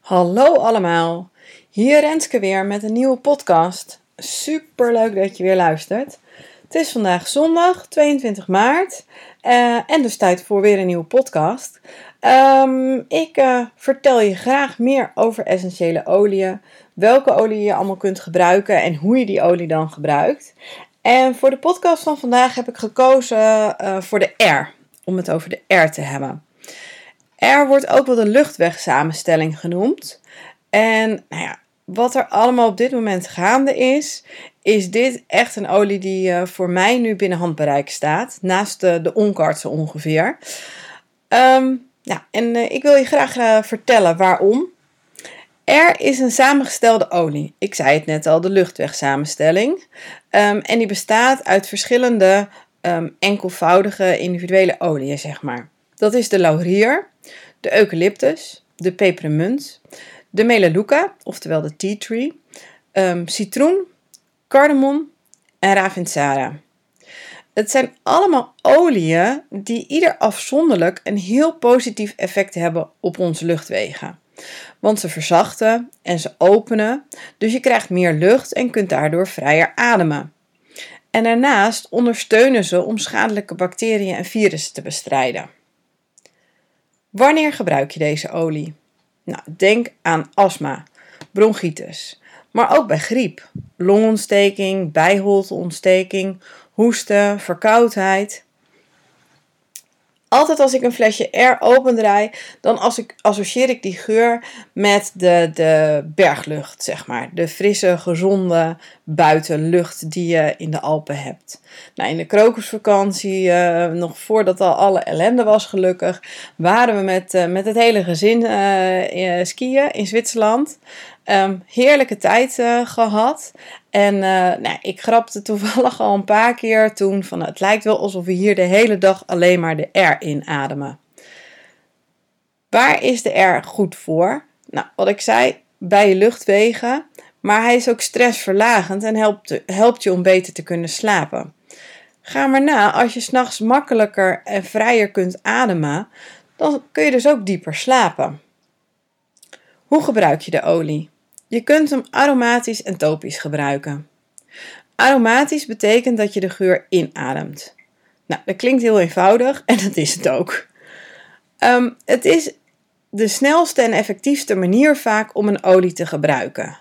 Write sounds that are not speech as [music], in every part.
Hallo allemaal, hier Renske weer met een nieuwe podcast. Super leuk dat je weer luistert. Het is vandaag zondag 22 maart uh, en dus tijd voor weer een nieuwe podcast. Um, ik uh, vertel je graag meer over essentiële oliën, welke olie je allemaal kunt gebruiken en hoe je die olie dan gebruikt. En voor de podcast van vandaag heb ik gekozen uh, voor de R, om het over de R te hebben. R wordt ook wel de luchtwegsamenstelling genoemd. En nou ja, wat er allemaal op dit moment gaande is, is dit echt een olie die uh, voor mij nu binnen handbereik staat. Naast de, de ongeveer. Um, ja, en uh, ik wil je graag uh, vertellen waarom. R is een samengestelde olie. Ik zei het net al, de luchtwegsamenstelling. Um, en die bestaat uit verschillende um, enkelvoudige individuele oliën, zeg maar. Dat is de laurier, de eucalyptus, de pepermunt, de melaleuca, oftewel de tea tree, um, citroen, cardamom en ravintsara. Het zijn allemaal oliën die ieder afzonderlijk een heel positief effect hebben op onze luchtwegen. Want ze verzachten en ze openen, dus je krijgt meer lucht en kunt daardoor vrijer ademen. En daarnaast ondersteunen ze om schadelijke bacteriën en virussen te bestrijden. Wanneer gebruik je deze olie? Nou, denk aan astma, bronchitis, maar ook bij griep, longontsteking, bijholteontsteking, hoesten, verkoudheid. Altijd als ik een flesje R opendraai, dan associeer ik die geur met de, de berglucht, zeg maar. De frisse, gezonde buitenlucht die je in de Alpen hebt. Nou, in de krokusvakantie, uh, nog voordat al alle ellende was gelukkig, waren we met, uh, met het hele gezin uh, skiën in Zwitserland. Um, heerlijke tijd gehad. En nou, ik grapte toevallig al een paar keer toen van het lijkt wel alsof we hier de hele dag alleen maar de R inademen. Waar is de R goed voor? Nou, wat ik zei, bij je luchtwegen. Maar hij is ook stressverlagend en helpt, helpt je om beter te kunnen slapen. Ga maar na, als je s'nachts makkelijker en vrijer kunt ademen, dan kun je dus ook dieper slapen. Hoe gebruik je de olie? Je kunt hem aromatisch en topisch gebruiken. Aromatisch betekent dat je de geur inademt. Nou, dat klinkt heel eenvoudig en dat is het ook. Um, het is de snelste en effectiefste manier vaak om een olie te gebruiken.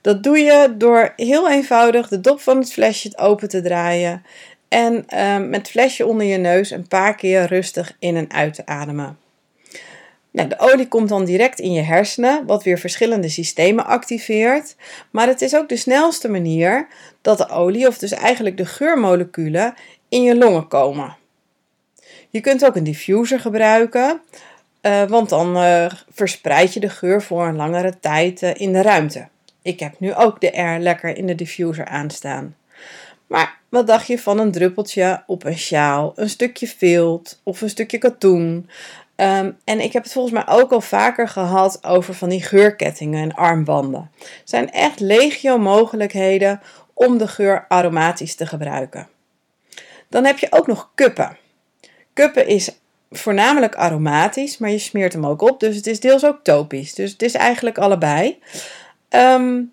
Dat doe je door heel eenvoudig de dop van het flesje open te draaien en uh, met het flesje onder je neus een paar keer rustig in en uit te ademen. Nou, de olie komt dan direct in je hersenen, wat weer verschillende systemen activeert. Maar het is ook de snelste manier dat de olie, of dus eigenlijk de geurmoleculen, in je longen komen. Je kunt ook een diffuser gebruiken, uh, want dan uh, verspreid je de geur voor een langere tijd uh, in de ruimte. Ik heb nu ook de R lekker in de diffuser aanstaan. Maar wat dacht je van een druppeltje op een sjaal, een stukje vilt of een stukje katoen? Um, en ik heb het volgens mij ook al vaker gehad over van die geurkettingen en armbanden. Er zijn echt legio mogelijkheden om de geur aromatisch te gebruiken. Dan heb je ook nog kuppen. Kuppen is voornamelijk aromatisch, maar je smeert hem ook op, dus het is deels ook topisch. Dus het is eigenlijk allebei. Um,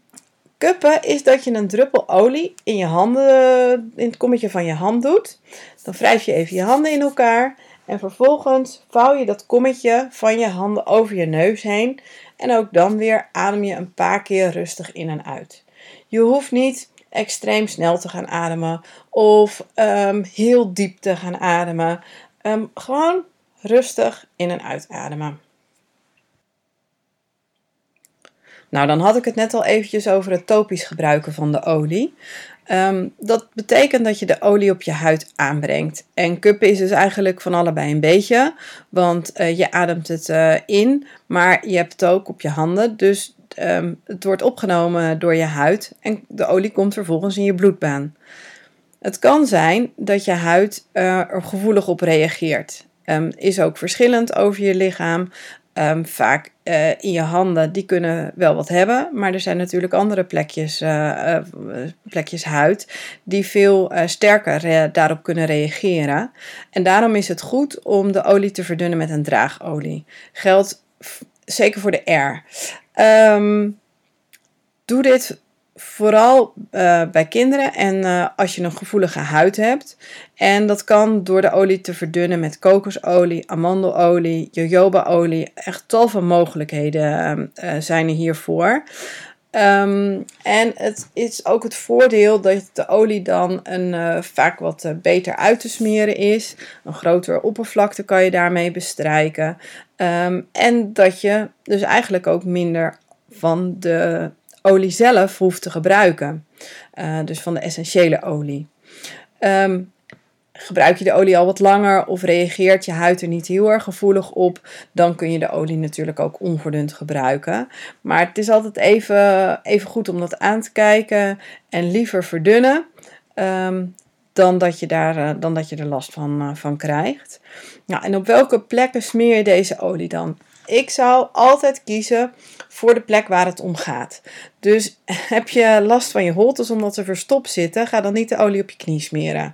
kuppen is dat je een druppel olie in je handen, in het kommetje van je hand doet. Dan wrijf je even je handen in elkaar en vervolgens vouw je dat kommetje van je handen over je neus heen. En ook dan weer adem je een paar keer rustig in en uit. Je hoeft niet extreem snel te gaan ademen of um, heel diep te gaan ademen. Um, gewoon rustig in en uitademen. Nou, dan had ik het net al eventjes over het topisch gebruiken van de olie. Um, dat betekent dat je de olie op je huid aanbrengt. En kuppen is dus eigenlijk van allebei een beetje, want uh, je ademt het uh, in, maar je hebt het ook op je handen. Dus um, het wordt opgenomen door je huid en de olie komt vervolgens in je bloedbaan. Het kan zijn dat je huid uh, er gevoelig op reageert. Um, is ook verschillend over je lichaam. Um, vaak uh, in je handen, die kunnen wel wat hebben. Maar er zijn natuurlijk andere plekjes, uh, uh, plekjes huid die veel sterker daarop kunnen reageren. En daarom is het goed om de olie te verdunnen met een draagolie. Geldt zeker voor de R. Ehm, doe dit vooral uh, bij kinderen en uh, als je een gevoelige huid hebt. En dat kan door de olie te verdunnen met kokosolie, amandelolie, jojobaolie. Echt tal van mogelijkheden uh, zijn er hiervoor. Um, en het is ook het voordeel dat de olie dan een, vaak wat beter uit te smeren is. Een grotere oppervlakte kan je daarmee bestrijken. Um, en dat je dus eigenlijk ook minder van de olie zelf hoeft te gebruiken. Uh, dus van de essentiële olie. Um, gebruik je de olie al wat langer of reageert je huid er niet heel erg gevoelig op, dan kun je de olie natuurlijk ook onverdund gebruiken. Maar het is altijd even, even goed om dat aan te kijken en liever verdunnen. Um, dan dat je, daar, uh, dan dat je er last van, uh, van krijgt. Nou, en op welke plekken smeer je deze olie dan? Ik zou altijd kiezen voor de plek waar het om gaat. Dus [laughs] heb je last van je holtes omdat ze verstopt zitten, ga dan niet de olie op je knie smeren.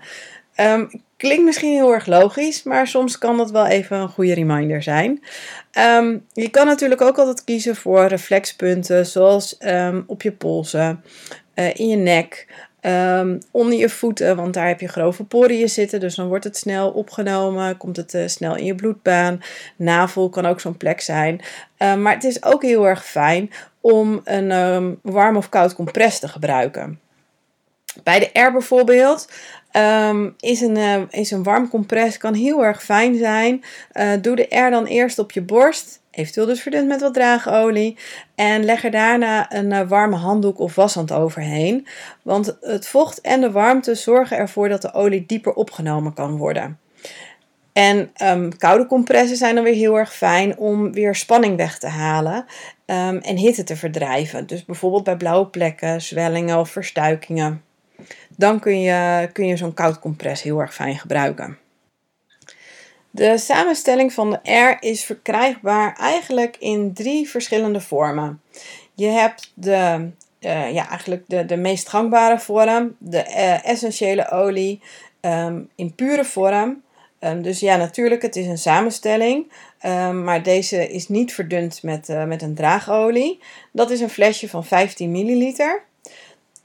Um, klinkt misschien heel erg logisch, maar soms kan dat wel even een goede reminder zijn. Um, je kan natuurlijk ook altijd kiezen voor reflexpunten, zoals um, op je polsen, uh, in je nek, Um, je voeten, want daar heb je grove poriën zitten, dus dan wordt het snel opgenomen, komt het uh, snel in je bloedbaan. Navel kan ook zo'n plek zijn. Um, maar het is ook heel erg fijn om een um, warm of koud compress te gebruiken. Bij de R bijvoorbeeld is, een, uh, is een warm compress kan heel erg fijn zijn. Uh, doe de R dan eerst op je borst Eventueel dus verdund met wat draagolie. En leg er daarna een uh, warme handdoek of washand overheen. Want het vocht en de warmte zorgen ervoor dat de olie dieper opgenomen kan worden. En um, koude compressen zijn dan weer heel erg fijn om weer spanning weg te halen um, en hitte te verdrijven. Dus bijvoorbeeld bij blauwe plekken, zwellingen of verstuikingen. Dan kun je, kun je zo'n koud compress heel erg fijn gebruiken. De samenstelling van de R is verkrijgbaar eigenlijk in drie verschillende vormen. Je hebt de, uh, ja, eigenlijk de, de meest gangbare vorm, de uh, essentiële olie um, in pure vorm. Um, dus ja, natuurlijk, het is een samenstelling, um, maar deze is niet verdund met, uh, met een draagolie. Dat is een flesje van 15 milliliter.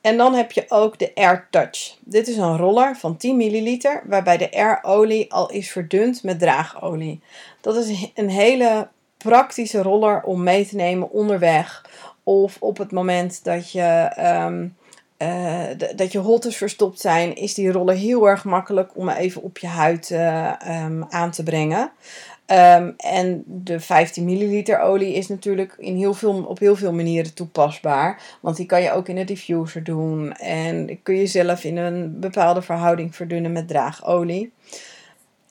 En dan heb je ook de Air Touch. Dit is een roller van 10 milliliter, waarbij de Air olie al is verdund met draagolie. Dat is een hele praktische roller om mee te nemen onderweg of op het moment dat je, um, uh, dat je holtes verstopt zijn, is die roller heel erg makkelijk om even op je huid uh, um, aan te brengen. Um, en de 15 milliliter olie is natuurlijk in heel veel, op heel veel manieren toepasbaar. Want die kan je ook in een diffuser doen. En kun je zelf in een bepaalde verhouding verdunnen met draagolie.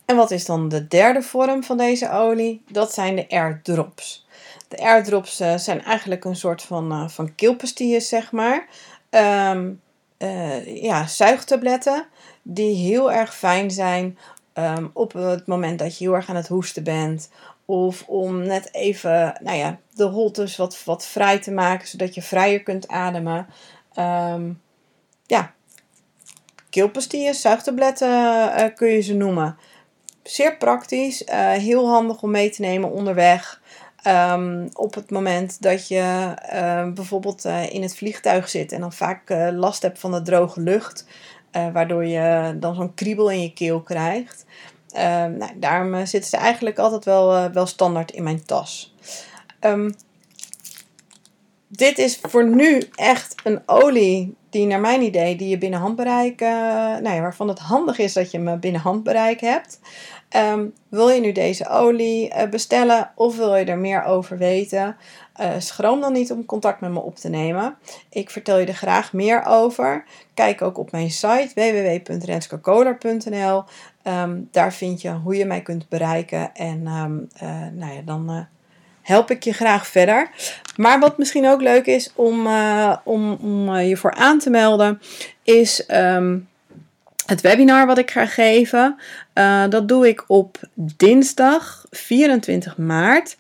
En wat is dan de derde vorm van deze olie? Dat zijn de airdrops. De airdrops uh, zijn eigenlijk een soort van, uh, van keelpastilles, zeg maar. Um, uh, ja, zuigtabletten die heel erg fijn zijn um, op het moment dat je heel erg aan het hoesten bent. Of om net even nou ja, de holtes wat, wat vrij te maken, zodat je vrijer kunt ademen. Um, ja, keelpastilles, zuigtabletten uh, kun je ze noemen. Zeer praktisch, uh, heel handig om mee te nemen onderweg. Um, op het moment dat je uh, bijvoorbeeld in het vliegtuig zit en dan vaak last hebt van de droge lucht, waardoor je dan zo'n kriebel in je keel krijgt. nou, daarom zitten ze eigenlijk altijd wel, wel standaard in mijn tas. Um, dit is voor nu echt een olie die naar mijn idee die je binnen handbereik, nou ja, waarvan het handig is dat je hem binnen handbereik hebt. Um, wil je nu deze olie uh, bestellen of wil je er meer over weten? Uh, schroom dan niet om contact met me op te nemen. Ik vertel je er graag meer over. Kijk ook op mijn site www.renskakoler.nl. Um, ehm, daar vind je hoe je mij kunt bereiken. En um, uh, nou ja, dan help ik je graag verder. Maar wat misschien ook leuk is om, om, om je voor aan te melden, is het webinar wat ik ga geven, dat doe ik op dinsdag 24 maart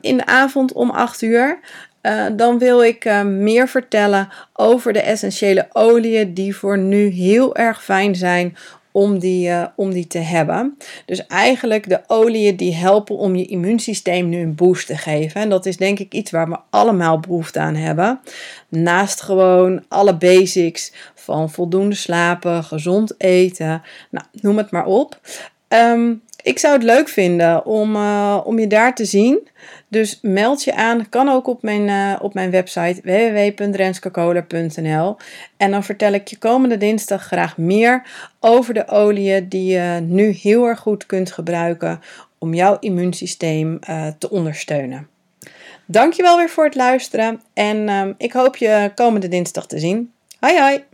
in de avond om 8 uur. Uh, dan wil ik meer vertellen over de essentiële oliën die voor nu heel erg fijn zijn om die, uh, om die te hebben. Dus eigenlijk de oliën die helpen om je immuunsysteem nu een boost te geven. En dat is denk ik iets waar we allemaal behoefte aan hebben. Naast gewoon alle basics van voldoende slapen, gezond eten, nou, noem het maar op. Um, ik zou het leuk vinden om, uh, om je daar te zien. Dus meld je aan. Kan ook op mijn, uh, op mijn website www.renskakoler.nl. En dan vertel ik je komende dinsdag graag meer over de oliën die je nu heel erg goed kunt gebruiken om jouw immuunsysteem uh, te ondersteunen. Dankjewel weer voor het luisteren en ik hoop je komende dinsdag te zien. Hoi hoi!